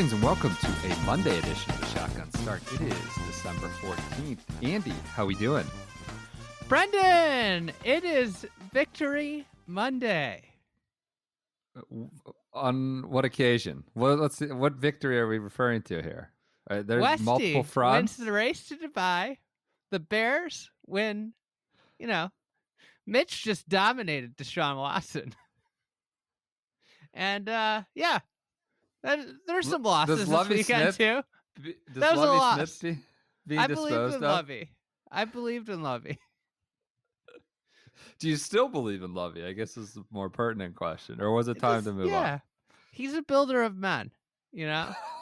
Greetings and welcome to a Monday edition of the Shotgun Start. It is December 14th. Andy, how we doing? Brendan, it is Victory Monday. Uh, On what occasion? Well, let's see. What victory are we referring to here? Uh, there's Westy multiple wins the race to Dubai. The Bears win. You know, Mitch just dominated Deshaun Watson. And uh yeah, that, there's some losses this weekend too. B- Does that was a loss. Be, being I believed in of? Lovie. I believed in Lovie. Do you still believe in Lovie? I guess is the more pertinent question. Or was it time to move yeah, on? he's a builder of men. You know,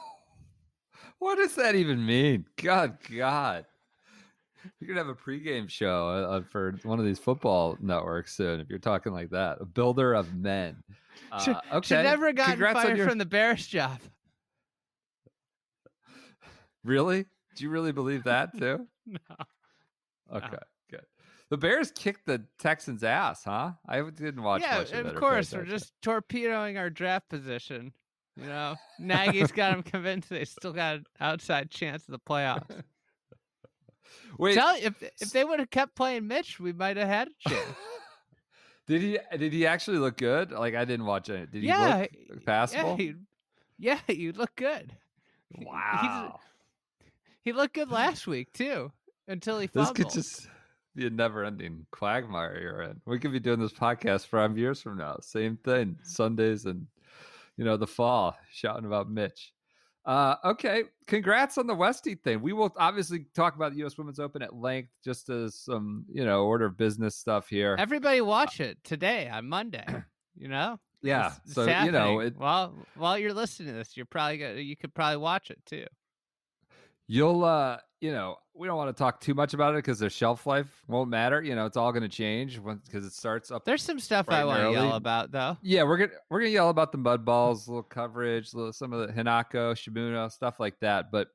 What does that even mean? God, God. You're gonna have a pregame show uh, uh, for one of these football networks soon. If you're talking like that, a builder of men. Uh, okay. should never gotten Congrats fired your- from the Bears job. Really? Do you really believe that too? No. Okay, good. The Bears kicked the Texans' ass, huh? I didn't watch yeah, much of of course. We're just torpedoing our draft position. You know, Nagy's got them convinced they still got an outside chance of the playoffs. Wait, Tell if if they would have kept playing Mitch, we might have had a chance. Did he did he actually look good? Like I didn't watch it. Did he yeah, look passable? Yeah, he, yeah, you look good. He's- wow. He looked good last week too, until he fumbled. This could just be a never ending quagmire you're in. We could be doing this podcast five years from now. Same thing. Sundays and you know, the fall, shouting about Mitch. Uh, okay. Congrats on the Westy thing. We will obviously talk about the US Women's Open at length, just as some, you know, order of business stuff here. Everybody watch it today on Monday. You know, yeah. It's- it's so you know, it, while while you're listening to this, you're probably gonna, you could probably watch it too. You'll, uh, you know, we don't want to talk too much about it because their shelf life won't matter. You know, it's all going to change because it starts up. There's some stuff I want to yell about though. Yeah, we're gonna we're gonna yell about the mud balls, little coverage, little, some of the Hinako, Shibuno stuff like that. But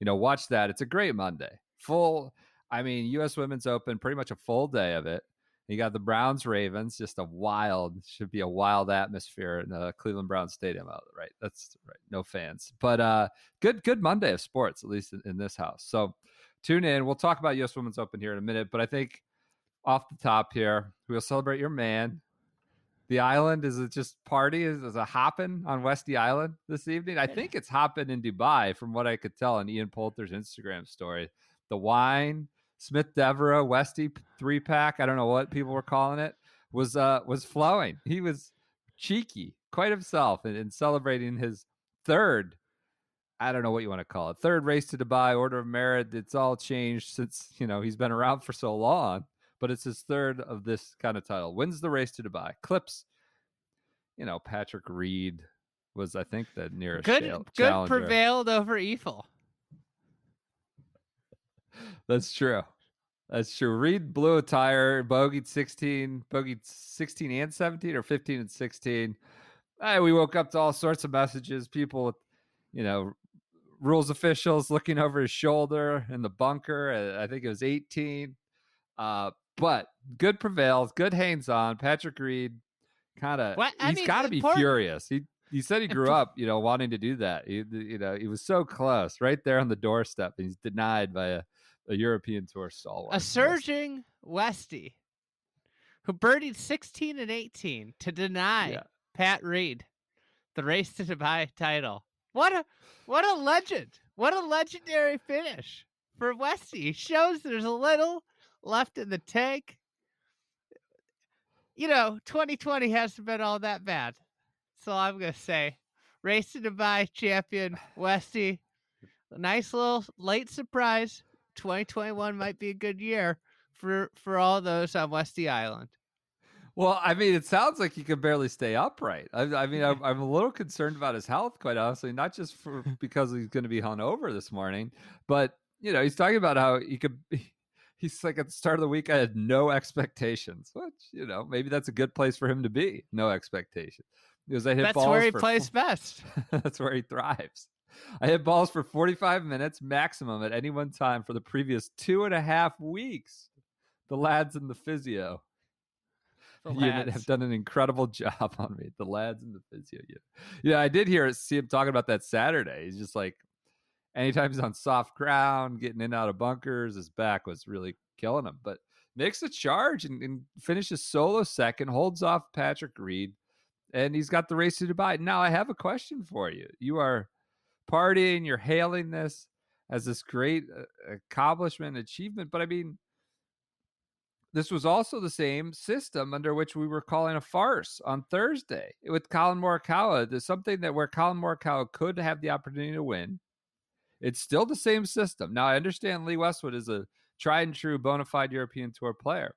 you know, watch that. It's a great Monday. Full. I mean, U.S. Women's Open, pretty much a full day of it. You got the Browns Ravens, just a wild, should be a wild atmosphere in the Cleveland Browns Stadium out right. That's right, no fans, but uh, good good Monday of sports, at least in, in this house. So tune in. We'll talk about U.S. Women's Open here in a minute, but I think off the top here, we'll celebrate your man. The island is it just party? Is, is a hopping on Westy Island this evening? I think it's hopping in Dubai, from what I could tell on Ian Poulter's Instagram story. The wine, Smith Devereux Westy three pack. I don't know what people were calling it. Was uh was flowing. He was cheeky, quite himself, in, in celebrating his third. I don't know what you want to call it. Third race to Dubai, Order of Merit. It's all changed since you know he's been around for so long, but it's his third of this kind of title. Wins the race to Dubai. Clips. You know, Patrick Reed was I think the nearest Good, good prevailed over evil. That's true. That's true. Reed blew a tire, bogeyed 16, bogeyed 16 and 17 or 15 and 16. Hey, we woke up to all sorts of messages. People you know, rules officials looking over his shoulder in the bunker. uh, I think it was 18. Uh, but good prevails, good hangs on. Patrick Reed kind of, Well, he's got to be important- furious. He, he said he grew up, you know, wanting to do that. He, you know, he was so close, right there on the doorstep. and He's denied by a, a European tour stalwart. A surging Westy who birdied 16 and 18 to deny Yeah. Pat Reed the race to Dubai title. What a what a legend! What a legendary finish for Westy. He shows there's a little left in the tank. You know, 2020 hasn't been all that bad. So I'm gonna say, race to Dubai champion Westy. A nice little late surprise. 2021 might be a good year for for all those on Westy Island. Well, I mean, it sounds like he could barely stay upright. I, I mean, mm-hmm. I'm, I'm a little concerned about his health, quite honestly, not just for because he's going to be hungover this morning, but you know, he's talking about how he could. He's like at the start of the week, I had no expectations, which you know, maybe that's a good place for him to be. No expectations, because I hit That's balls where he for plays best. That's where he thrives. I hit balls for 45 minutes maximum at any one time for the previous two and a half weeks. The lads and the physio The unit have done an incredible job on me. The lads and the physio unit. Yeah, I did hear see him talking about that Saturday. He's just like, anytime he's on soft ground, getting in and out of bunkers, his back was really killing him. But makes a charge and, and finishes solo second, holds off Patrick Reed, and he's got the race to Dubai. Now, I have a question for you. You are partying, you're hailing this as this great uh, accomplishment, achievement, but I mean, this was also the same system under which we were calling a farce on Thursday with Collin Morikawa. There's something that where Collin Morikawa could have the opportunity to win. It's still the same system. Now I understand Lee Westwood is a tried and true bona fide European Tour player,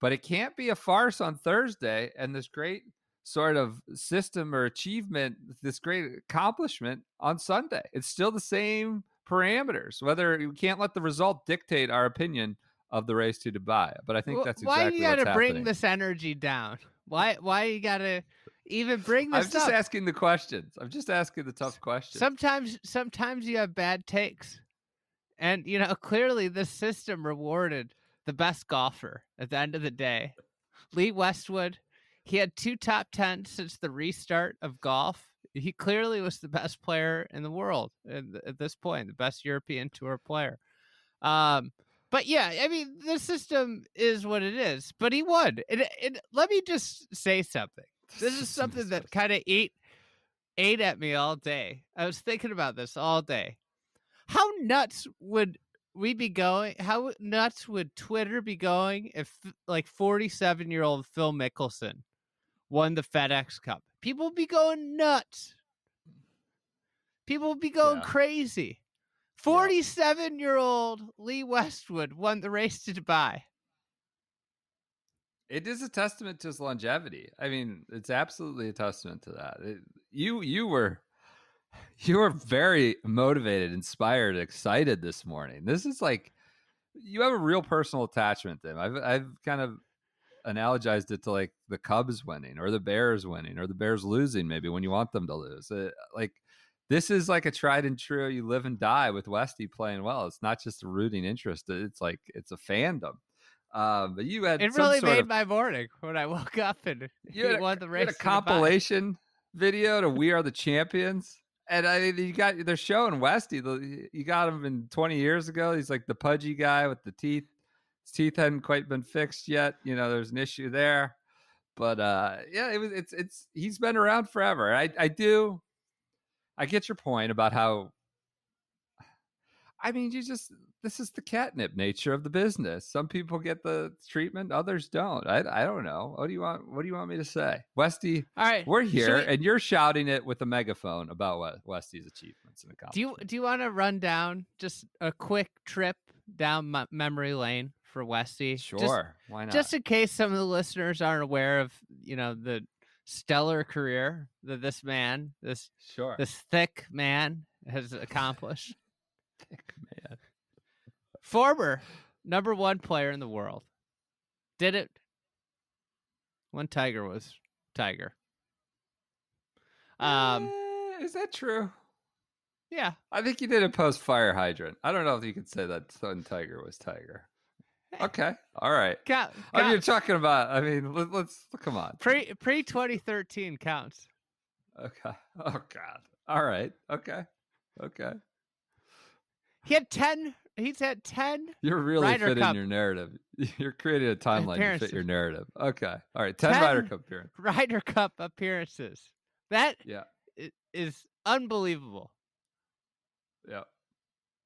but it can't be a farce on Thursday and this great sort of system or achievement, this great accomplishment on Sunday. It's still the same parameters. Whether we can't let the result dictate our opinion of the race to Dubai, but I think Wh- that's why exactly you gotta bring this energy down? Why why you gotta even bring this? I'm just up? asking the questions. I'm just asking the tough questions. Sometimes sometimes you have bad takes. And you know, clearly this system rewarded the best golfer at the end of the day. Lee Westwood, he had two top 10 since the restart of golf. He clearly was the best player in the world at, at this point, the best European tour player. Um but yeah, I mean, the system is what it is. But he won. And, and let me just say something. This is something that kind of ate ate at me all day. I was thinking about this all day. How nuts would we be going? How nuts would Twitter be going if like 47 year old Phil Mickelson won the FedEx Cup? People would be going nuts. People would be going Yeah. crazy. 47 year old Lee Westwood won the race to Dubai. It is a testament to his longevity. I mean, it's absolutely a testament to that. It- you you were you were very motivated, inspired, excited this morning. This is like you have a real personal attachment to him. I've I've kind of analogized it to like the Cubs winning or the Bears winning or the Bears losing maybe when you want them to lose. Uh, like this is like a tried and true you live and die with Westy playing well. It's not just a rooting interest. It's like it's a fandom. Um, but you had It really made of- my morning when I woke up and you had a, won the you race. had a compilation video to "We Are the Champions," and I you got they're showing Westy. the- You got him in 20 years ago. He's like the pudgy guy with the teeth. His teeth hadn't quite been fixed yet. You know, there's an issue there, but uh, yeah, it was. It's it's he's been around forever. I I do. I get your point about how. I mean, you just this is the catnip nature of the business. Some people get the treatment, others don't. I I don't know. What do you want? What do you want me to say, Westy? All right, We're here, we- and you're shouting it with a megaphone about what Westy's achievements and Do you do you want to run down just a quick trip down me- memory lane for Westy? Just- Sure, why not? Just, in case some of the listeners aren't aware of, you know, the stellar career that this man, this sure, this thick man, has accomplished. Thick man. Former number one player in the world, did it when Tiger was Tiger. Um, Eh, is that true? yeah, I think you did a post fire hydrant. I don't know if you could say that Sun Tiger was Tiger. Okay, all right. count, I mean, you're talking about. I mean, let, let's come on. pre pre twenty thirteen counts. Okay. Oh God. All right. Okay. Okay. He had ten. He's had ten. You're really Ryder fitting Cup. your narrative. You're creating a timeline to fit your narrative. Okay. All right. Ten, Ten. Ryder Cup appearances. Ryder Cup appearances. That Yeah. is unbelievable. Yeah.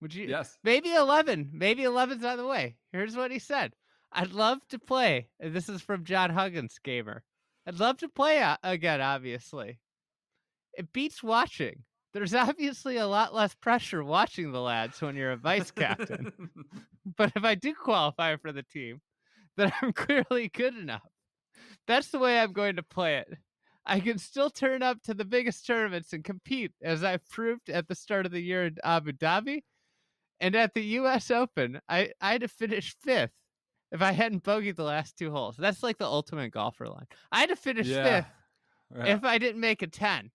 Would you? Yes. Maybe 11. Maybe 11's on the way. Here's what he said I'd love to play. and This is from John Huggan, gamer. I'd love to play a- again, obviously. It beats watching. There's obviously a lot less pressure watching the lads when you're a vice captain. but if I do qualify for the team, then I'm clearly good enough. That's the way I'm going to play it. I can still turn up to the biggest tournaments and compete, as I've proved at the start of the year in Abu Dhabi. And at the US Open, I, I'd have finished fifth if I hadn't bogeyed the last two holes. That's like the ultimate golfer line. I'd have finished Yeah. fifth Yeah. if I didn't make a 10.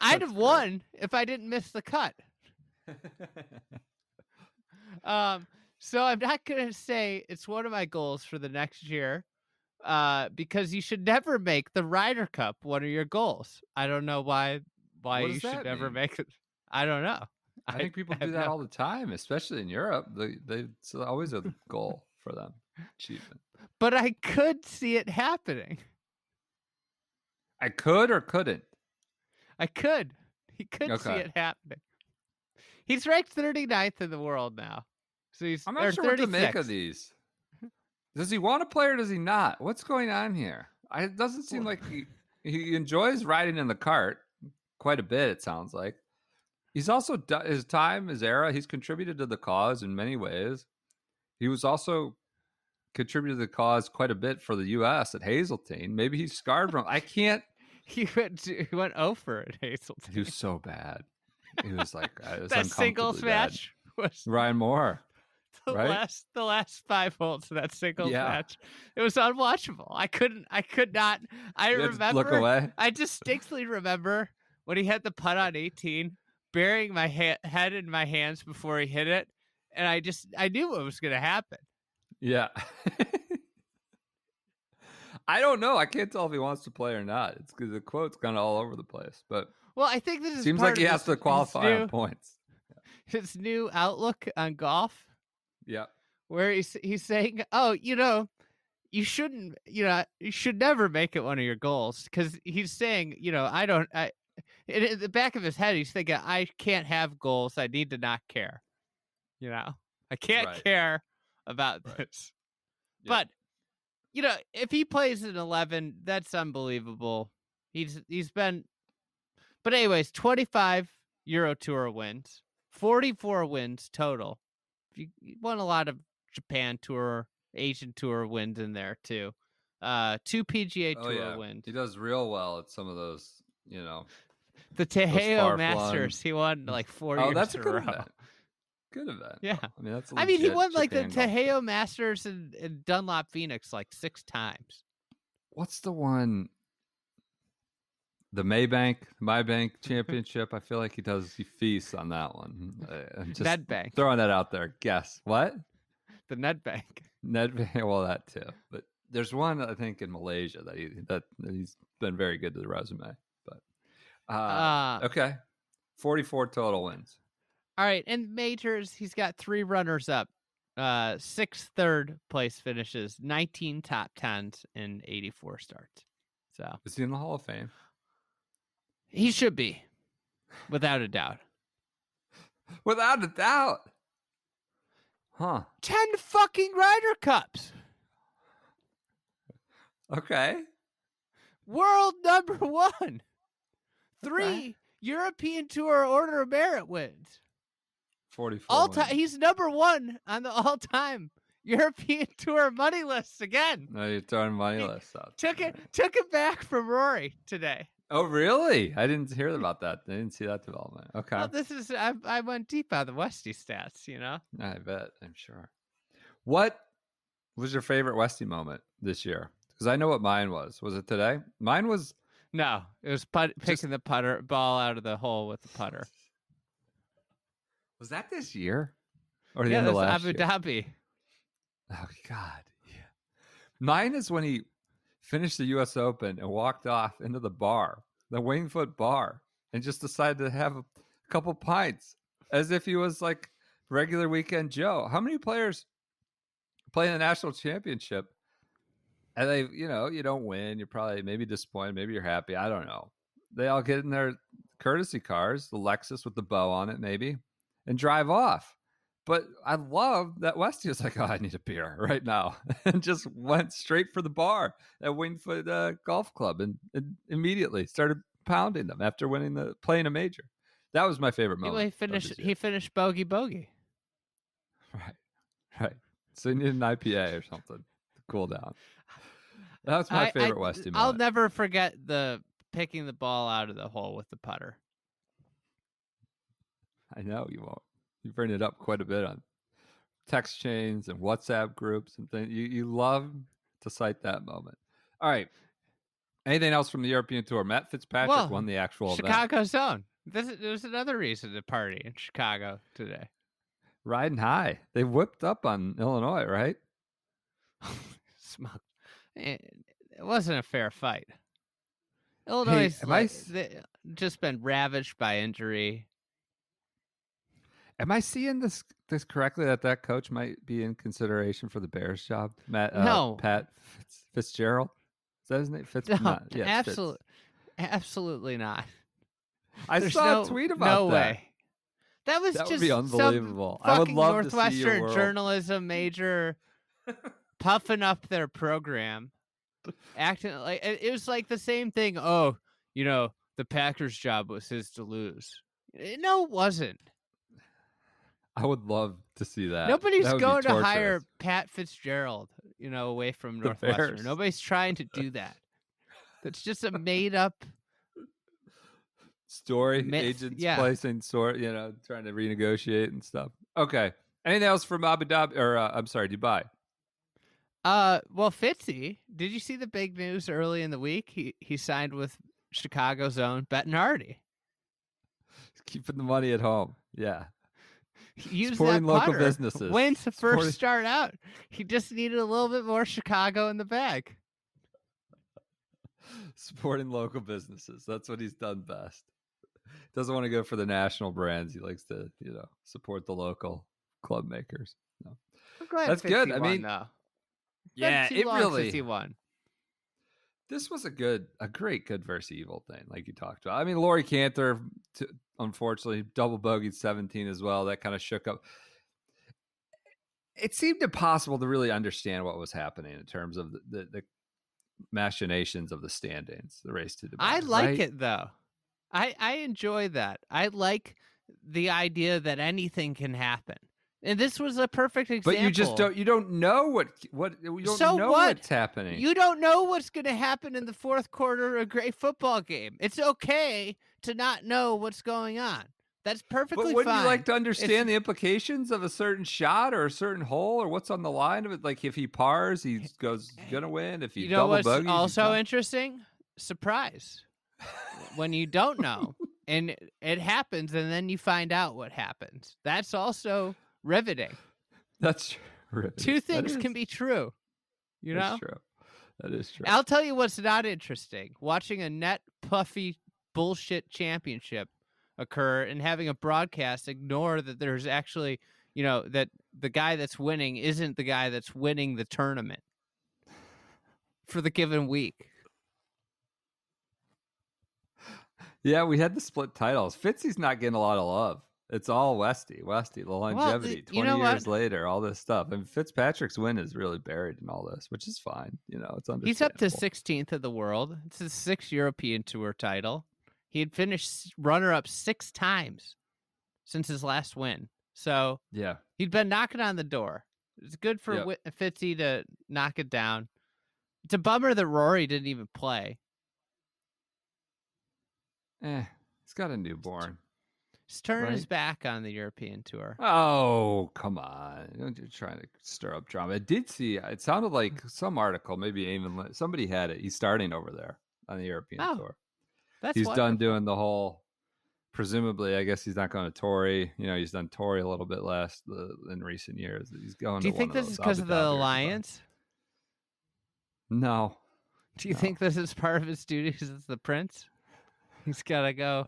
I'd have great. won if I didn't miss the cut. Um, so I'm not gonna say it's one of my goals for the next year, uh, because you should never make the Ryder Cup one of your goals. I don't know why why you should never mean? make it. I don't know. I think people do that no- all the time, especially in Europe. They, they it's always a goal for them. Achievement. But I could see it happening. I could or couldn't. I could. He could see it happening. He's ranked 39th in the world now. So he's I'm not sure what to make of these. Does he want to play or does he not? What's going on here? I, it doesn't seem like he, he enjoys riding in the cart quite a bit. It sounds like he's also his time, his era. He's contributed to the cause in many ways. He was also contributed to the cause quite a bit for the U.S. at Hazeltine. Maybe he's scarred from. I can't. He went to, he went over at Hazeltine. He was so bad. He was like uh, I was that singles bad. match was Ryan Moore. the right? last the last five holes of that singles Yeah. match. It was unwatchable. I couldn't I could not I You remember look away. I distinctly remember when he had the putt on 18, burying my ha- head in my hands before he hit it, and I just I knew what was going to happen. Yeah. I don't know. I can't tell if he wants to play or not. It's because the quote's kind of all over the place, but Well, I think this is seems like he has to qualify new, on points. his new outlook on golf. Yeah. where he's he's saying, "Oh, you know, you shouldn't, you know, you should never make it one of your goals." Because he's saying, you know, I don't, I, in, in the back of his head, he's thinking, "I can't have goals. I need to not care." You know, I can't Right. care about Right. this. Yeah. But you know, if he plays an eleven, that's unbelievable. He's he's been, but anyways, twenty five Euro Tour wins, forty four wins total. You, you won a lot of Japan Tour, Asian Tour wins in there too. Uh, two PGA Oh, Tour yeah. wins. He does real well at some of those, you know. The Taiheiyo Masters, he won like four Oh, years. Oh, that's a good a event. Good event. Yeah. I mean, that's. a I mean, he won like the Japan. Taiheiyo Masters and, and Dunlop Phoenix like six times. What's the one? The Maybank, Maybank Championship. I feel like he does. He feasts on that one. Uh, I'm just Nedbank. throwing that out there. Guess what? The Nedbank. Ned, well, that too. But there's one I think in Malaysia that he that, that he's been very good to the resume. Uh, Uh, okay, 44 total wins. All right, and majors, he's got three runners up, uh, six third place finishes, nineteen top tens, and eighty four starts. So Is he in the Hall of Fame? he should be, without a doubt. Without a doubt. Huh. Ten fucking Ryder Cups, Okay. world number one, three Okay. European Tour Order of Merit wins. 44. All time, he's number one on the all time European Tour money list again. No, you're throwing money He lists out. Took it, took it back from Rory today. Oh, really? I didn't hear about that. I didn't see that development. Okay. Well, this is I, I went deep on the Westy stats, you know. I bet. I'm sure. What was your favorite Westy moment this year? Because I know what mine was. Was it today? Mine was No, it was put, picking the putter ball out of the hole with the putter. Was that this year? Or the yeah, end of last Abu year? Dhabi. Oh God, yeah. Mine is when he finished the U.S. Open and walked off into the bar, the Wingfoot bar, and just decided to have a couple pints, as if he was like regular weekend Joe. How many players play in the national championship? And they, you know, you don't win. You're probably maybe disappointed. Maybe you're happy. I don't know. They all get in their courtesy cars, the Lexus with the bow on it, maybe, and drive off. But I love that Westy was like, "Oh, I need a beer right now," and just went straight for the bar at Wingfoot uh, Golf Club and, and immediately started pounding them after winning the playing a major. That was my favorite moment. well, he finished. He finished bogey bogey. right, right. So you need an IPA or something to cool down. That was my I- I- favorite Westy I'll moment. never forget the picking the ball out of the hole with the putter. I know you won't. You bring it up quite a bit on text chains and WhatsApp groups and things. You you love to cite that moment. All right. Anything else from the European tour? Matt Fitzpatrick Well, won the actual event. Zone. This is, there's another reason to party in Chicago today. Riding high. They whipped up on Illinois, right? Smoke. It, it wasn't a fair fight. Illinois am I s- just been ravaged by injury. Am I seeing this this correctly? That that coach might be in consideration for the Bears job? Matt, uh, No. Pat Fitz, Fitzgerald. Is that his name? Fitz. No, not- yeah, Fitz. absolutely, absolutely not. I There's saw no, a tweet about no that. way. That was That would just unbelievable. I would love to see your Northwestern world. journalism major puffing up their program, acting like it, was like the same thing. Oh, you know, the Packers' job was his to lose. Eh, No, it wasn't. I would love to see that. Nobody's That going to hire. Pat Fitzgerald, you know, away from Northwestern. Nobody's trying to do that. That's just a made up. story myth, agents yeah. placing sort you know trying to renegotiate and stuff okay anything else from abu dhabi or uh, i'm sorry dubai Uh, well, Fitzy, did you see the big news early in the week? He he signed with Chicago's own Bettinardi. keeping the money at home yeah Use Supporting that local putter. businesses. Wins the Supporting- first start out. He just needed a little bit more Chicago in the bag. supporting local businesses that's what he's done best doesn't want to go for the national brands he likes to you know support the local club makers no. I'm glad That's good. Fitzy I mean, though. Yeah it really since he won. this was a good, a great good versus evil thing, like you talked about. I mean, Laurie Canter, t- unfortunately, double bogeyed 17 as well. That kind of shook up. It seemed impossible to really understand what was happening in terms of the, the, the machinations of the standings, the race to Dubai. I like right? it though. I I enjoy that. I like the idea that anything can happen. And this was a perfect example. but you just don't. You don't know what what you don't So know what? what's happening. You don't know what's going to happen in the fourth quarter of a great football game. It's okay to not know what's going on. That's perfectly But wouldn't fine. you like to understand the implications of a certain shot or a certain hole or what's on the line of it? Like if he pars, he goes eh, gonna win. If he you know double what's bogeys, also interesting? Surprise. when you don't know and it- it happens and then you find out what happens. That's also riveting. That's true. Two things can be true. You know? That's true. That is true. I'll tell you what's not interesting. Watching a net puffy bullshit championship occur and having a broadcast ignore that there's actually, you know, that the guy that's winning isn't the guy that's winning the tournament for the given week. yeah, we had the split titles. Fitzy's not getting a lot of love. It's all Westy, Westy, the longevity. you Twenty years what? later, all this stuff, and Fitzpatrick's win is really buried in all this, which is fine. You know, it's He's up to 16th of the world. It's his sixth European Tour title. He had finished runner up six times since his last win. So Yeah, He'd been knocking on the door. It's good for Yep. Fitzy to knock it down. It's a bummer that Rory didn't even play. eh, he's got a newborn. He's turning his back on the European tour. Oh, come on. You're trying to stir up drama. I did see, uh, it sounded hmm. like some article, maybe even somebody had it. He's starting over there on the European Oh, tour. That's he's done doing the whole, presumably, I guess he's not going to Torrey. You know, he's done Torrey a little bit last the, in recent years. He's going Do you think this is because of the alliance? No. Do you No. think this is part of his duties as the prince? He's got to go,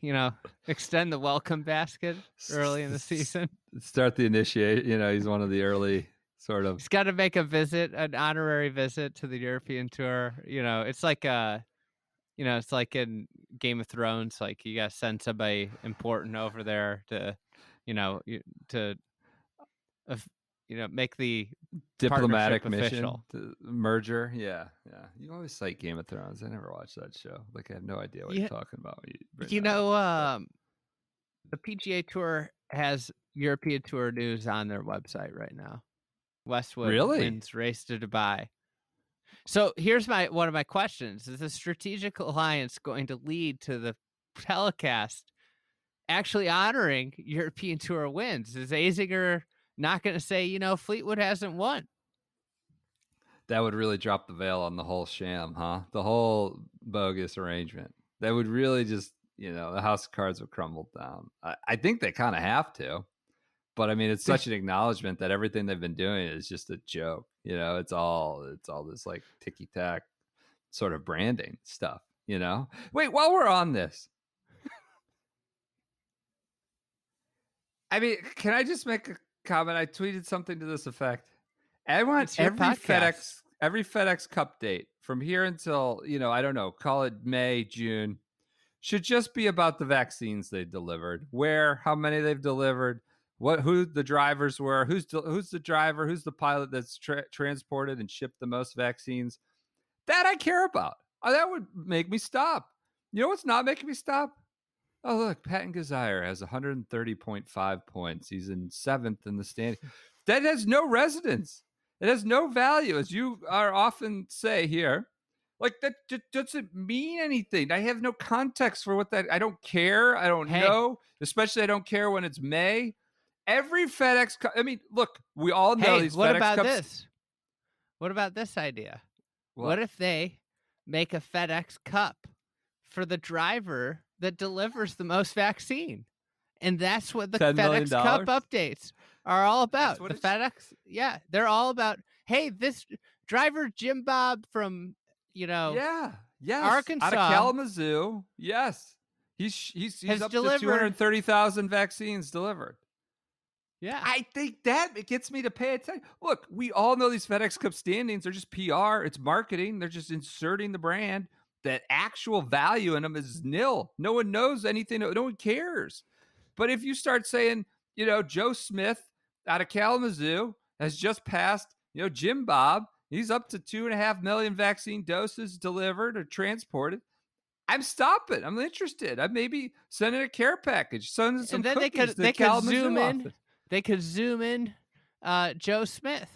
you know, extend the welcome basket early in the season. Start the initiate. You know, he's one of the early sort of. He's got to make a visit, an honorary visit to the European tour. You know, it's like uh you know, it's like in Game of Thrones. Like you got to send somebody important over there to, you know, to of you know make the Diplomatic mission, to- merger. Yeah, yeah. You always cite Game of Thrones. I never watched that show. Like I have no idea what Yeah. you're talking about. bring you know um the PGA Tour has European Tour news on their website right now. Westwood Really? wins race to Dubai. So here's my one of my questions: Is the strategic alliance going to lead to the telecast actually honoring European Tour wins? Is Azinger not going to say, you know, Fleetwood hasn't won? that would really drop the veil on the whole sham, huh? The whole bogus arrangement. That would really just, you know, the house of cards would crumble down. I, I think they kind of have to, but I mean, it's such an acknowledgement that everything they've been doing is just a joke. You know, it's all it's all this like ticky tack sort of branding stuff. You know. Wait, while we're on this, I mean, can I just make a comment? I tweeted something to this effect. I want every podcast. FedEx every FedEx Cup date from here until you know I don't know, call it May, June, should just be about the vaccines they delivered, where, how many they've delivered, what, who the drivers were, who's the, who's the driver, who's the pilot that's tra- transported and shipped the most vaccines. That I care about. Uh, that would make me stop. You know what's not making me stop? Oh look, Patton Kizzire has 130.5 points. He's in seventh in the standing. That has no resonance. It has no value, as you are often say here. Like that doesn't mean anything. I have no context for what that. I don't care. I don't Hey. know. Especially, I don't care when it's May. Every FedEx. Cup- I mean, look, we all know Hey, these. what FedEx about Cups- this? What about this idea? What? What if they make a FedEx Cup for the driver that delivers the most vaccine? And that's what the FedEx Cup updates are all about. The FedEx, yeah, they're all about. Hey, this driver Jim Bob from you know Yeah. Yes. Out Arkansas. of Kalamazoo. Yes. He's he's he's up delivered- to 230,000 vaccines delivered. yeah. I think that it gets me to pay attention. Look, we all know these FedEx Cup standings are just PR. It's marketing. They're just inserting the brand. That actual value in them is nil. No one knows anything. No one cares. But if you start saying, you know, Joe Smith out of Kalamazoo has just passed, you know, Jim Bob, he's up to two and a half million vaccine doses delivered or transported. I'm stopping. I'm interested. I maybe sending a care package, sending some and then they cookies could to they could Kalamazoo zoom in. office. They could zoom in uh, Joe Smith.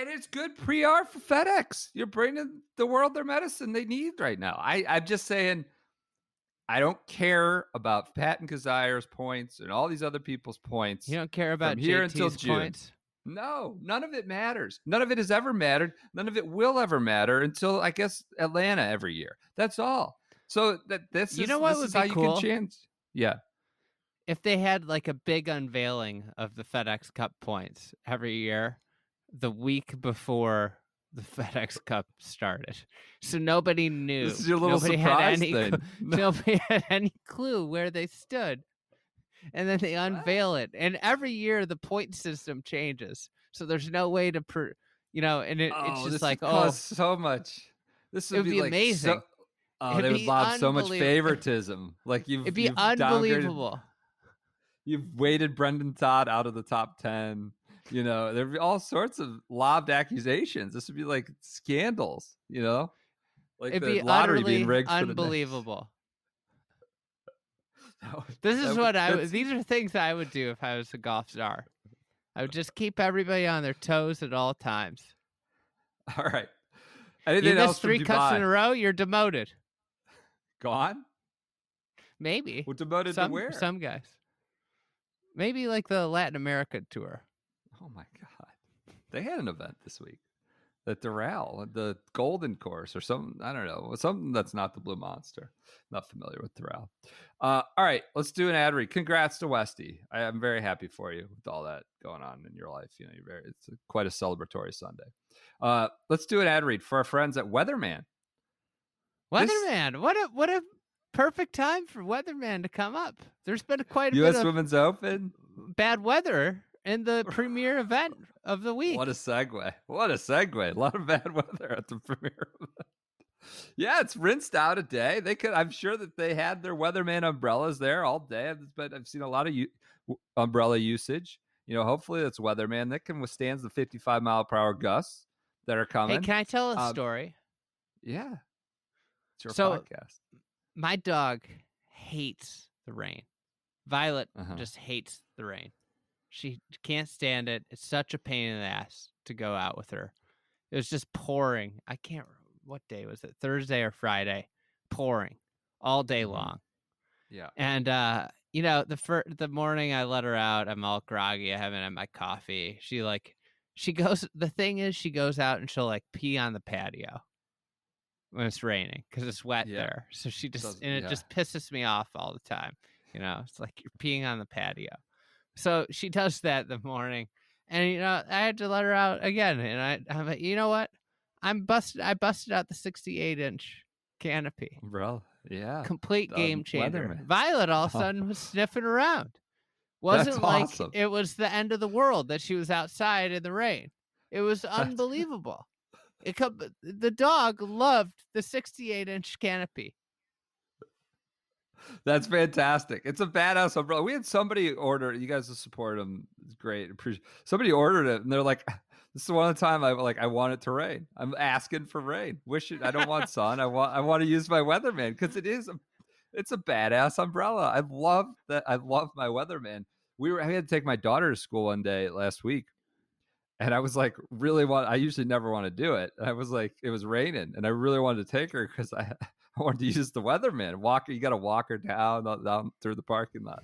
And it's good PR for FedEx. You're bringing the world their medicine they need right now. I, I'm just saying, I don't care about Patton Kizzire's points and all these other people's points. You don't care about here JT's until June. points. No, none of it matters. None of it has ever mattered. None of it will ever matter until I guess Atlanta every year. That's all. So that this You is, know what would be how you cool? can change. Yeah. if they had like a big unveiling of the FedEx Cup points every year, the week before the FedEx Cup started, so nobody knew. This is your little nobody surprise had any, thing. Nobody had any clue where they stood, and then they unveil it. And every year the point system changes, so there's no way to, per, you know, and it, it's Oh, just like, oh, so much. This It would would be like amazing. So, oh, It'd they would be lob so much favoritism. Like you've it'd be you've unbelievable. You've weighted Brendon Todd out of the top ten. You know, there'd be all sorts of lobbed accusations. This would be like scandals. You know, like It'd the lottery being rigged. for the Knicks. unbelievable. This is would- what I would. These are things I would do if I was a golf star. I would just keep everybody on their toes at all times. All right. You Anything miss else three cuts in a row, you're demoted. Gone? Maybe We're demoted some to where? some guys. Maybe like the Latin America tour. Oh my god! They had an event this week, the Doral, the Golden Course, or something. I don't know, something that's not the Blue Monster. Not familiar with Doral. Uh, all right, let's do an ad read. Congrats to Westy. I am very happy for you with all that going on in your life. You know, you're very. It's a, quite a celebratory Sunday. Uh, let's do an ad read for our friends at Weatherman. This- Weatherman, what a what a perfect time for Weatherman to come up. There's been quite a U.S. bit of Women's Open. bad weather in the premier event of the week. What a segue. What a segue. A lot of bad weather at the premiere. yeah, it's rinsed out a day. They could I'm sure that they had their weatherman umbrellas there all day, but I've seen a lot of u- umbrella usage. You know, hopefully it's weatherman that can withstand the 55 mile per hour gusts that are coming. Hey, can I tell a Um, story? yeah. It's your So- podcast. My dog hates the rain. Violet Uh-huh. just hates the rain. She can't stand it. It's such a pain in the ass to go out with her. It was just pouring. I can't. What day was it? Thursday or Friday? Pouring all day Mhm. long. Yeah. And uh, you know, the fir- the morning I let her out, I'm all groggy. I haven't had my coffee. She like, she goes. The thing is, she goes out and she'll like pee on the patio when it's raining because it's wet Yeah. there. So she just Doesn't- and it yeah. just pisses me off all the time. You know, it's like you're peeing on the patio. So she does that the morning, and you know, I had to let her out again. And I, I'm like, you know what? I'm busted. I busted out the 68 inch canopy Bro. Yeah. complete game changer. Weatherman. Violet all of a sudden was sniffing around. Wasn't That's like awesome. it was the end of the world that she was outside in the rain. It was unbelievable. It co- the dog loved the 68 inch canopy. That's fantastic. It's a badass umbrella. We had somebody order. You guys support them. It's great. Appreciate. Somebody ordered it, and they're like, "This is one of the time I like. I want it to rain. I'm asking for rain. Wish it. I don't want sun. I want. I want to use my weatherman because it is. A, it's a badass umbrella. I love that. I love my weatherman. We were. I had to take my daughter to school one day last week, and I was like, really want. I usually never want to do it. And I was like, it was raining, and I really wanted to take her because I. Wanted to use the weatherman. Walk you got to walk her down, down down through the parking lot.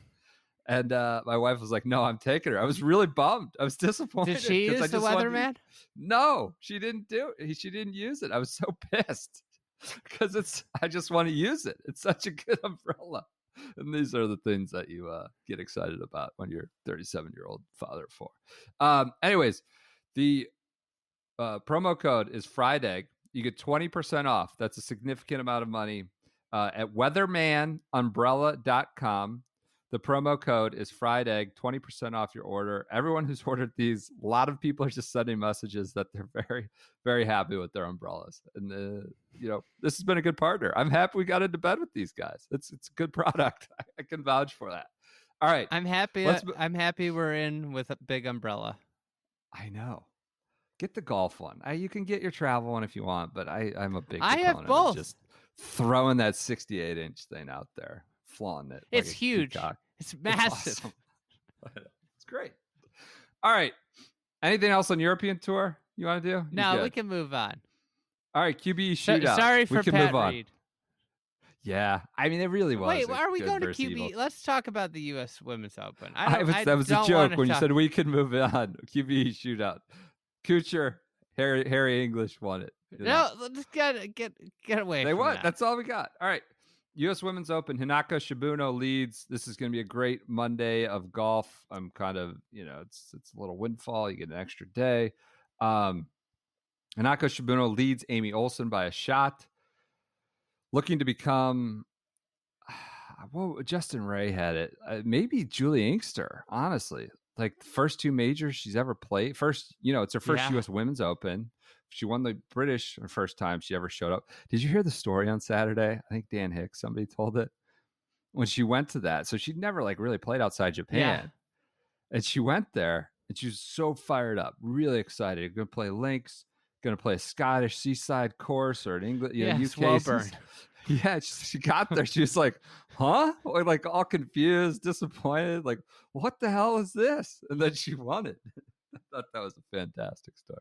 And uh, my wife was like, "No, I'm taking her." I was really bummed. I was disappointed. Did she use the wanted to- weatherman? No, she didn't do it. She didn't use it. I was so pissed because it's. I just want to use it. It's such a good umbrella. And these are the things that you uh, get excited about when you're 37 year old father of four. Um, anyways, the uh, promo code is Friday. You get 20% off. That's a significant amount of money uh, at weathermanumbrella.com. The promo code is Friday, 20% off your order. Everyone who's ordered these, a lot of people are just sending messages that they're very, very happy with their umbrellas. And, uh, you know, this has been a good partner. I'm happy we got into bed with these guys. It's, it's a good product. I, I can vouch for that. All right. I'm happy. Let's uh, I'm happy we're in with a big umbrella. I know. Get the golf one. I, you can get your travel one if you want, but I, I'm a big. I have both. Just throwing that 68 inch thing out there, flaunting it. It's a huge. peacock. It's It's massive. awesome. it's great. All right. Anything else on European tour you want to do? You No, we can move on. All right, QB So- shootout. sorry we for can Pat move on. Reed. Yeah, I mean, it really was. Wait, are we going to QB? evil. Let's talk about the U.S. Women's Open. I I was, I that was a joke when you said we could move on. QB shootout. Kuchar, Harry, Harris English won it. you know. No, let's get get get away. They won. that. That's all we got. All right. U.S. Women's Open. Hinako Shibuno leads. This is going to be a great Monday of golf. I'm kind of, you know, it's it's a little windfall. You get an extra day. Um, Hinako Shibuno leads Amy Olson by a shot. Looking to become, well, Justin Ray had it. Uh, maybe Juli Inkster. Honestly, like the first two majors she's ever played. First, you know, it's her first Yeah. U.S. Women's Open. She won the British her first time she ever showed up. Did you hear the story on Saturday? I think Dan Hicks, somebody told it when she went to that. So she'd never like really played outside Japan. And she went there and she was so fired up, really excited. Gonna play links, gonna play a Scottish seaside course or an English, you know, Yeah, UK. Yeah, she, she got there. She was like, huh? Or like all confused, disappointed, like, what the hell is this? And then she won it. I thought that was a fantastic story.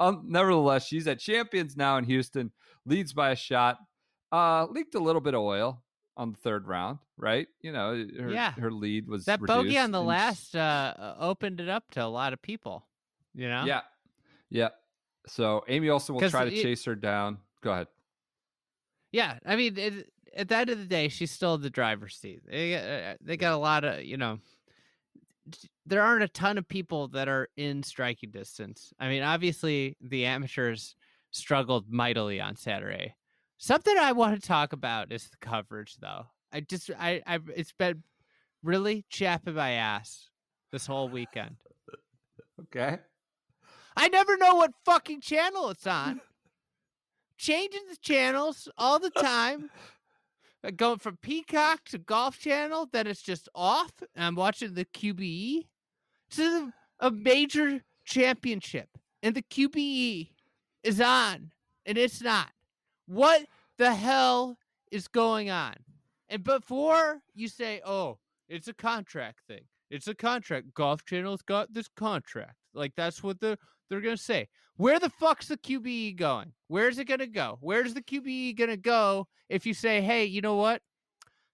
Um, nevertheless, she's at Champions now in Houston, leads by a shot. Uh, leaked a little bit of oil on the third round, right? You know, her, Yeah. her lead was that bogey on the last uh, uh, opened it up to a lot of people. You know. Yeah, yeah. So Amy Olson will try to it- chase her down. Go ahead. Yeah, I mean, it, at the end of the day, she's still in the driver's seat. They got, uh, they got a lot of, you know, there aren't a ton of people that are in striking distance. I mean, obviously, the amateurs struggled mightily on Saturday. Something I want to talk about is the coverage, though. I just, I, I, it's been really chapping my ass this whole weekend. Okay. I never know what fucking channel it's on. Changing the channels all the time. Uh, Going from Peacock to Golf Channel, then it's just off, and I'm watching the QBE. To the a major championship and the QBE is on and it's not. What the hell is going on? And before you say, oh, it's a contract thing, it's a contract. Golf Channel's got this contract. Like that's what the they're gonna say. Where the fuck's the QBE going? Where's it gonna go? Where's the QBE gonna go if you say, hey, you know what?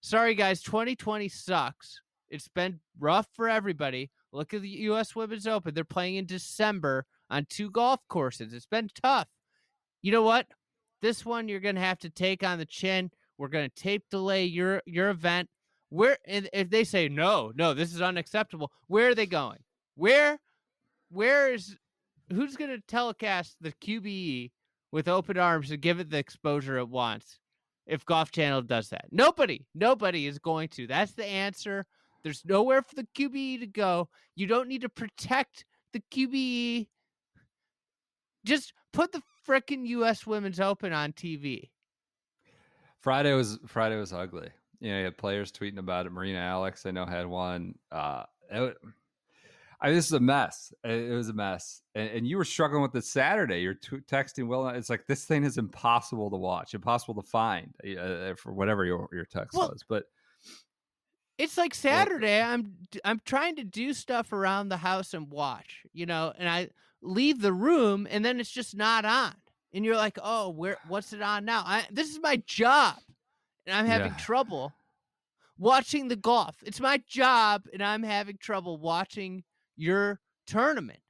Sorry guys, 2020 sucks. It's been rough for everybody. Look at the US Women's Open. They're playing in December on two golf courses. It's been tough. You know what? This one you're gonna have to take on the chin. We're gonna tape delay your your event. Where if they say no, no, this is unacceptable. Where are they going? Where where is who's going to telecast the QBE with open arms and give it the exposure it wants if Golf Channel does that? Nobody. Nobody is going to. That's the answer. There's nowhere for the QBE to go. You don't need to protect the QBE. Just put the frickin' U.S. Women's Open on TV. Friday was Friday was ugly. You know, you had players tweeting about it. Marina Alex, I know, had one. Uh, it, I mean, this is a mess. It, was a mess, and, and, you were struggling with it Saturday. You're t- texting Will. It's like this thing is impossible to watch, impossible to find uh, for whatever your your text well, was. But it's like Saturday. I'm I'm trying to do stuff around the house and watch, you know, and I leave the room and then it's just not on. And you're like, "Oh, where what's it on now?" I, this is my job. And I'm having yeah. trouble watching the golf. It's my job and I'm having trouble watching your tournament.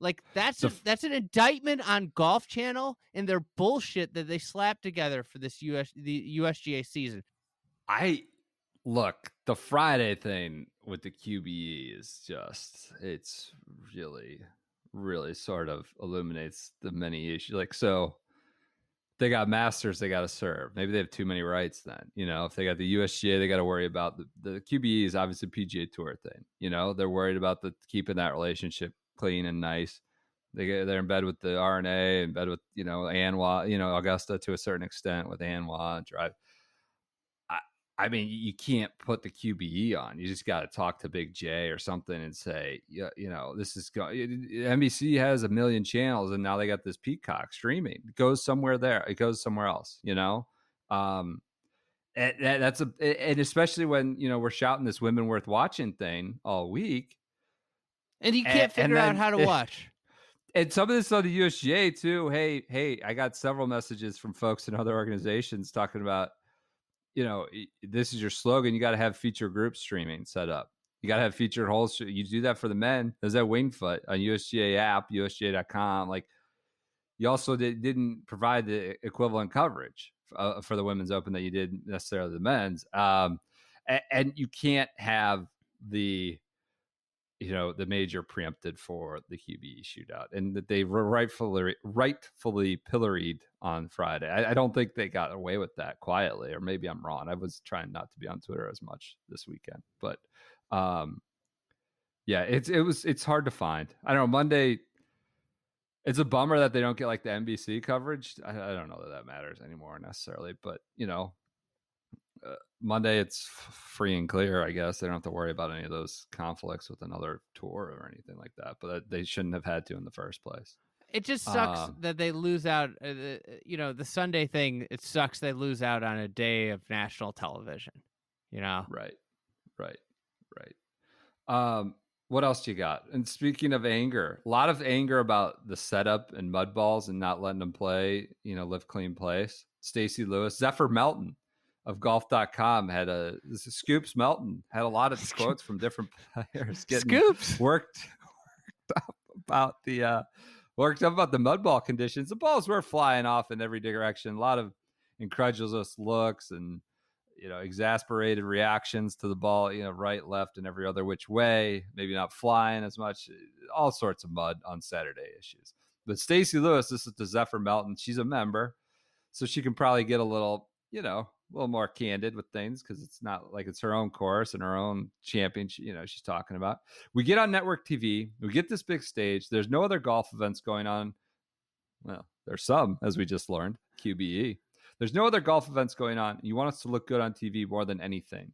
Like that's a, that's an indictment on Golf Channel and their bullshit that they slapped together for this US the USGA season. I look, the Friday thing with the QBE is just it's really really sort of illuminates the many issues. Like so they got masters they got to serve. Maybe they have too many rights then. You know, if they got the USGA, they got to worry about the, the QBE is obviously PGA Tour thing. You know, they're worried about the keeping that relationship clean and nice. They get, they're in bed with the R&A, in bed with you know Anwa, you know Augusta to a certain extent with Anwa drive. I mean, you can't put the QBE on. You just got to talk to Big J or something and say, yeah, you know, this is going. NBC has a million channels, and now they got this Peacock streaming. It goes somewhere there. It goes somewhere else. You know, um, and that's a and especially when you know we're shouting this "women worth watching" thing all week, and you can't and, figure and out how to watch. And some of this on the USGA too. Hey, hey, I got several messages from folks in other organizations talking about you know, this is your slogan. You got to have feature group streaming set up. You got to have featured holes. You do that for the men. There's that Winged Foot on USGA app, USGA.com. Like, you also did, not provide the equivalent coverage uh, for the women's open that you did necessarily the men's. Um, and, and you can't have the you know the major preempted for the QBE Shootout, and that they were rightfully rightfully pilloried on Friday. I, I, don't think they got away with that quietly, or maybe I'm wrong. I was trying not to be on Twitter as much this weekend, but um, yeah, it's it was it's hard to find. I don't know Monday. It's a bummer that they don't get like the NBC coverage. I, I don't know that that matters anymore necessarily, but you know Monday it's free and clear. I guess they don't have to worry about any of those conflicts with another tour or anything like that. But they shouldn't have had to in the first place. It just sucks um, that they lose out. Uh, uh, you know, the Sunday thing. It sucks they lose out on a day of national television. You know, right, right, right. Um, what else do you got? And speaking of anger, a lot of anger about the setup and mud balls and not letting them play. You know, live clean place. Stacy Lewis, Zephyr Melton of golf.com had a Scoops Melton had a lot of quotes from different players getting Scoops worked, worked up about the uh worked up about the mud ball conditions. The balls were flying off in every direction. A lot of incredulous looks and you know exasperated reactions to the ball, you know, right, left, and every other which way. Maybe not flying as much. All sorts of mud on Saturday issues. But Stacy Lewis, this is the Zephyr Melton. She's a member, so she can probably get a little, you know, a little more candid with things because it's not like it's her own course and her own championship. You know, she's talking about. We get on network TV. We get this big stage. There's no other golf events going on. Well, there's some, as we just learned. QBE. There's no other golf events going on. You want us to look good on TV more than anything.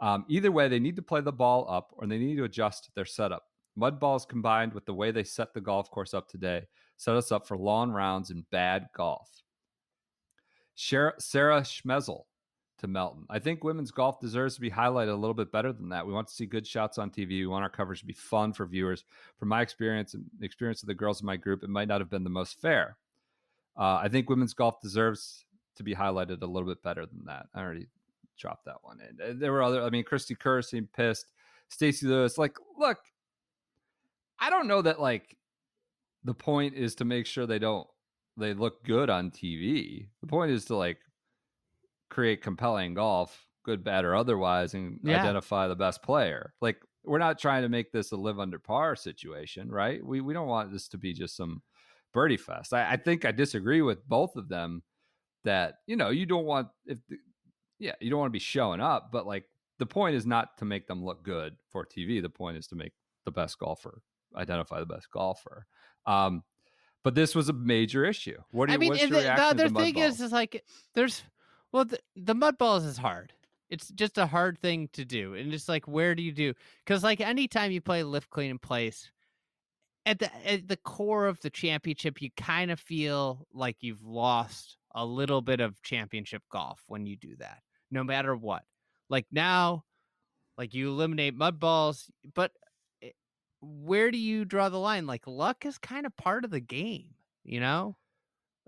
Um, either way, they need to play the ball up or they need to adjust their setup. Mud balls combined with the way they set the golf course up today set us up for long rounds and bad golf. Sarah, Schmelzel to Melton. I think women's golf deserves to be highlighted a little bit better than that. We want to see good shots on TV. We want our coverage to be fun for viewers. From my experience and experience of the girls in my group, it might not have been the most fair. Uh, I think women's golf deserves to be highlighted a little bit better than that. I already dropped that one. Uh, there were other. I mean, Cristie Kerr seemed pissed. Stacy Lewis, like, look, I don't know that like the point is to make sure they don't they look good on TV. The point is to like create compelling golf, good, bad, or otherwise, and Yeah. identify the best player. Like we're not trying to make this a live under par situation, right? We we don't want this to be just some birdie fest. I, I think I disagree with both of them that you know you don't want if the, yeah you don't want to be showing up, but like the point is not to make them look good for TV. The point is to make the best golfer identify the best golfer. Um, but this was a major issue. What do you, I mean, what's your the, the other the thing is, balls? is like there's well, the, the mud balls is hard. It's just a hard thing to do, and it's like where do you do? Because like anytime you play lift clean in place, at the at the core of the championship, you kind of feel like you've lost a little bit of championship golf when you do that, no matter what. Like now, like you eliminate mud balls, but where do you draw the line? Like luck is kind of part of the game, you know.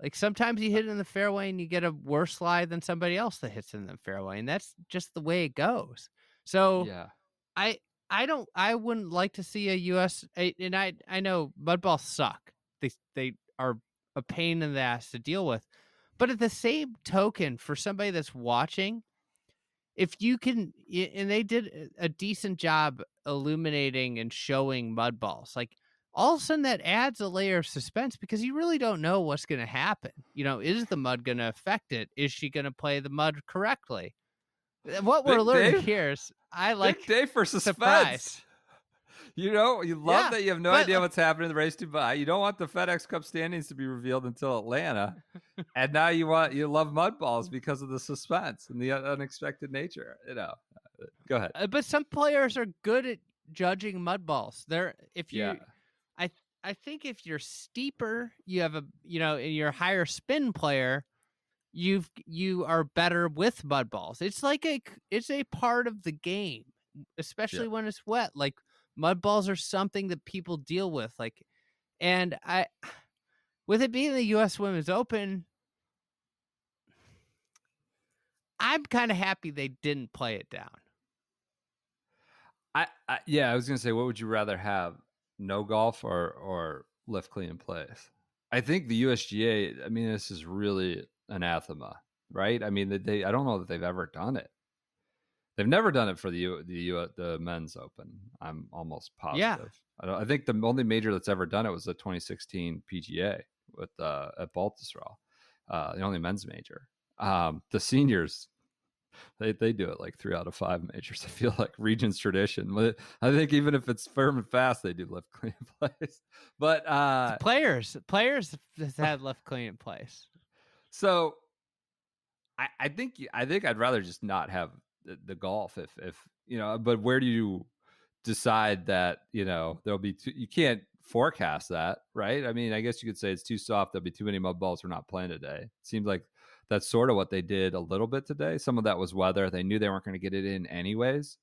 Like sometimes you uh hit it in the fairway and you get a worse slide than somebody else that hits in the fairway, and that's just the way it goes. So yeah, I I don't I wouldn't like to see a US and I I know mud balls suck. They they are a pain in the ass to deal with. But at the same token, for somebody that's watching, if you can and they did a- decent job illuminating and showing mud balls, like all of a sudden that adds a layer of suspense because you really don't know what's going to happen. You know, is the mud going to affect it? Is she going to play the mud correctly? Uh, What we're Big learning Dave? here is I like like day for suspense. surprise. You know, you love Yeah, that you have no but, idea what's happening in the race to Dubai. You don't want the FedEx Cup standings to be revealed until Atlanta, and now you want you love mud balls because of the suspense and the unexpected nature. You know, go ahead. Uh, but some players are good at judging mud balls. They're if you Yeah, I I think if you're steeper, you have a you know, and you're a higher spin player, you've you are better with mud balls. It's like a it's a part of the game, especially when it's wet. Like mud balls are something that people deal with. Like, and I, with it being the U.S. Women's Open. I'm kind of happy they didn't play it down. I, I yeah, I was gonna say, what would you rather have, no golf or or left clean in place? I think the USGA. I mean, this is really anathema, right? I mean, they. I don't know that they've ever done it. They've never done it for the U, the U, the men's open. I'm almost positive. Yeah. I, don't, I think the only major that's ever done it was the 2016 PGA with uh, at Baltusrol, uh, the only men's major. Um, the seniors, they they do it like three out of five majors. I feel like Regions tradition. But I think even if it's firm and fast, they do lift clean in place. But uh, players, players have left clean in place. So I, I think I think I'd rather just not have the, the golf if if you know. But where do you decide that you know there'll be too, you can't forecast that, right? I mean, I guess you could say it's too soft. There'll be too many mud balls. We're not playing today. Seems like that's sort of what they did a little bit today. Some of that was weather. They knew they weren't going to get it in anyways,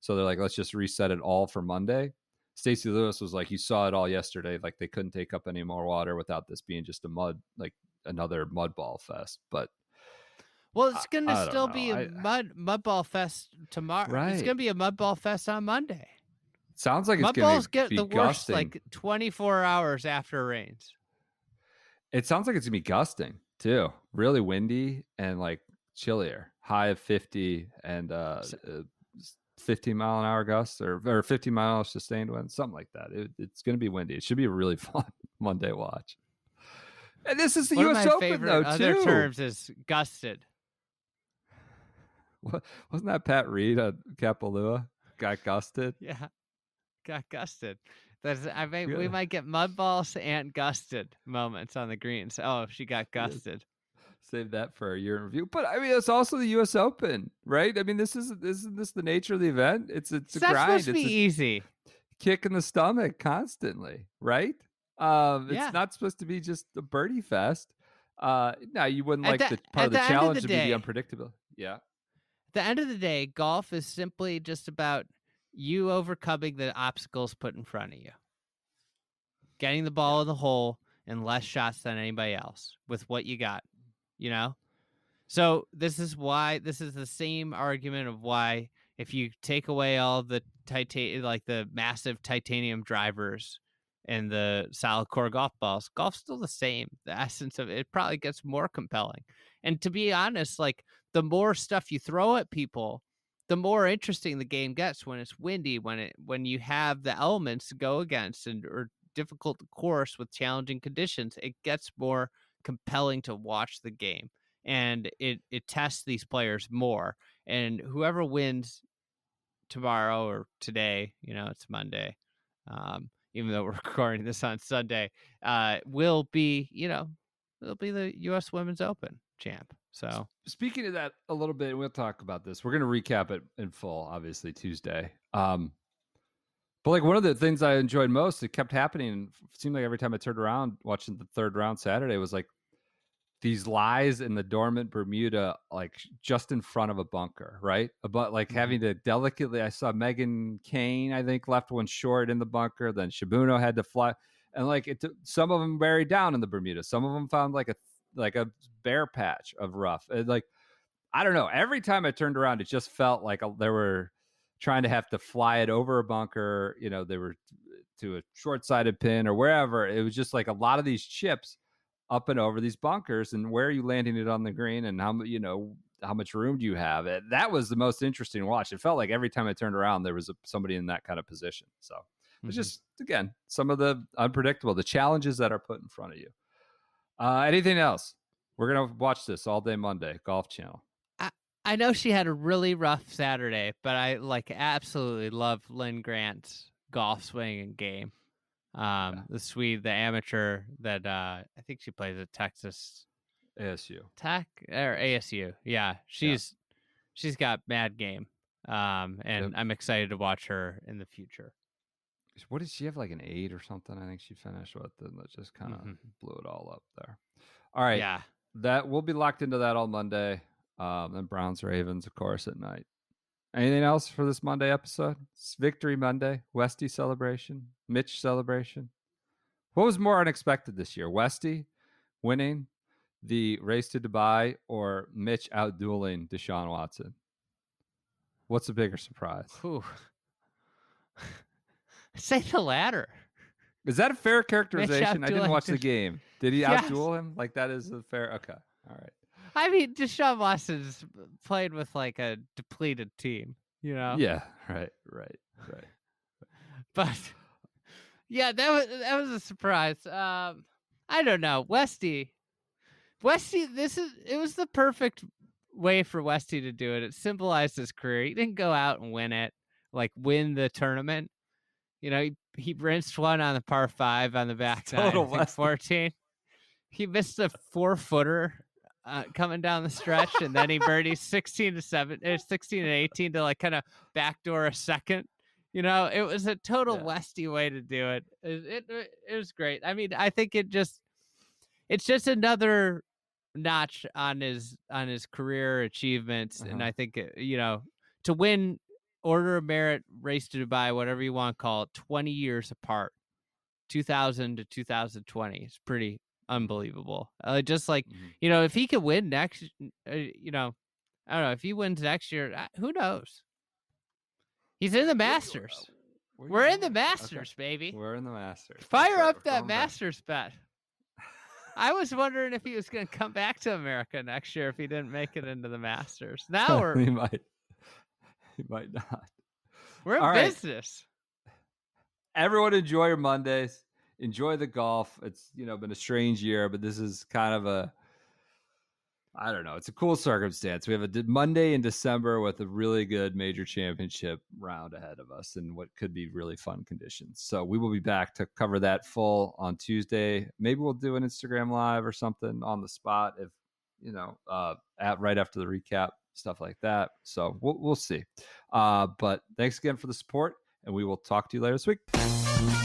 so they're like, let's just reset it all for Monday. stacy Lewis was like, you saw it all yesterday. Like they couldn't take up any more water without this being just a mud, like another mud ball fest. But Well, it's going to still be a mud mud ball fest tomorrow. Right. It's going to be a mudball fest on Monday. sounds like it's Mud going to get be the worst like 24 hours after it rains. it sounds like it's gonna be gusting too. Really windy and like chillier. High of fifty and uh, So- uh, 15 mile an hour gusts or or 50 mile sustained wind, something like that. It, it's gonna be windy. It should be a really fun Monday watch. And this is the One U.S. Open favorite though other too. terms is gusted. Wa- Wasn't that Pat Reed at Kapalua? Got gusted. Yeah, got gusted. That's I may we might get mud balls and gusted moments on the greens. Oh, she got gusted. Save that for a year in review. But I mean, it's also the U.S. Open, right? I mean, this is isn't this the nature of the event? It's it's It's a grind. supposed to be It's a- easy. kick in the stomach constantly, right? Um, it's Yeah. not supposed to be just a birdie fest. Uh, now you wouldn't At like the- the, part of the end of challenge the to be the unpredictable. Yeah, the end of the day, golf is simply just about you overcoming the obstacles put in front of you, getting the ball in the hole and less shots than anybody else with what you got. You know, so this is why this is the same argument of why if you take away all the titan like the massive titanium drivers and the solid core golf balls, golf's still the same. The essence of it, it probably gets more compelling. And to be honest, like the more stuff you throw at people, the more interesting the game gets when it's windy, when it when you have the elements to go against and or difficult course with challenging conditions, it gets more compelling to watch the game. And it it tests these players more. And whoever wins tomorrow or today, you know, it's Monday. Um, even though we're recording this on Sunday, uh, will be, you know, it'll be the US Women's Open champ. So Speaking of that a little bit, we'll talk about this. We're going to recap it in full, obviously Tuesday. Um, but like one of the things I enjoyed most, it kept happening. and It seemed like every time I turned around watching the third round Saturday was like these lies in the dormant Bermuda, like just in front of a bunker, right? But like having to delicately, I saw Megan Khang, I think, left one short in the bunker. Then Shibuno had to fly, and like it, took some of them buried down in the Bermuda. Some of them found like a like a bare patch of rough. And like I don't know. Every time I turned around, it just felt like a, they were trying to have to fly it over a bunker. You know, they were to a short-sided pin or wherever. It was just like a lot of these chips up and over these bunkers, and where are you landing it on the green, and how you know how much room do you have? It, that was the most interesting watch. It felt like every time I turned around, there was a, somebody in that kind of position. So it's Mhm. just again some of the unpredictable, the challenges that are put in front of you. Uh, anything else? We're gonna watch this all day Monday, Golf Channel. I I know she had a really rough Saturday, but I like absolutely love Linn Grant's golf swing and game. Um, the Swede, the amateur that uh, I think she plays at Texas ASU. Tech or ASU. Yeah, she's she's got mad game. Um, and Yep. I'm excited to watch her in the future. What did she have? Like an eight or something? I think she finished with, and that just kind of Mhm. blew it all up there. All right, Yeah, that we'll be locked into that on Monday. Um, and Browns Ravens, of course, at night. Anything else for this Monday episode? It's Victory Monday, Westy celebration, Mitch celebration. What was more unexpected this year? Westy winning the race to Dubai or Mitch outdueling Deshaun Watson? What's the bigger surprise? Say the latter. Is that a fair characterization? I didn't watch the game. Did he Yes. outduel him? Like that is a fair. Okay, all right. I mean, Deshaun Watson's played with like a depleted team, you know. Yeah, right, right, right. but yeah, that was that was a surprise. Um, I don't know, Westy. Westy, this is it was the perfect way for Westy to do it. It symbolized his career. He didn't go out and win it, like win the tournament. You know, he, he rinsed one on the par five on the back Total think fourteen. He missed a four footer uh, coming down the stretch, and then he birdied sixteen to seven, uh, sixteen and eighteen to like kind of backdoor a second. You know, it was a total Yeah. Westy way to do it. It, it. it it was great. I mean, I think it just it's just another notch on his on his career achievements, and Uh-huh. I think uh, you know to win Order of Merit Race to Dubai, whatever you want to call it, twenty years apart, two thousand to two thousand twenty. It's pretty unbelievable. Uh, just like Mhm. you know, if he could win next, uh, you know, I don't know if he wins next year. uh, Who knows? He's in the Masters. Where We're in the going? Okay. Masters, baby. We're in the Masters. Fire up that going back. Masters bet. I was wondering if he was going to come back to America next year if he didn't make it into the Masters. Now we're he might. Might not. we're in All right. business. Everyone enjoy your Mondays. Enjoy the golf. It's you know been a strange year, but this is kind of a I don't know. It's a cool circumstance. We have a Monday in December with a really good major championship round ahead of us and what could be really fun conditions. So we will be back to cover that full on Tuesday. Maybe we'll do an Instagram live or something on the spot if you know uh, at right after the recap stuff like that. So we'll we'll see. Uh, but thanks again for the support, and we will talk to you later this week.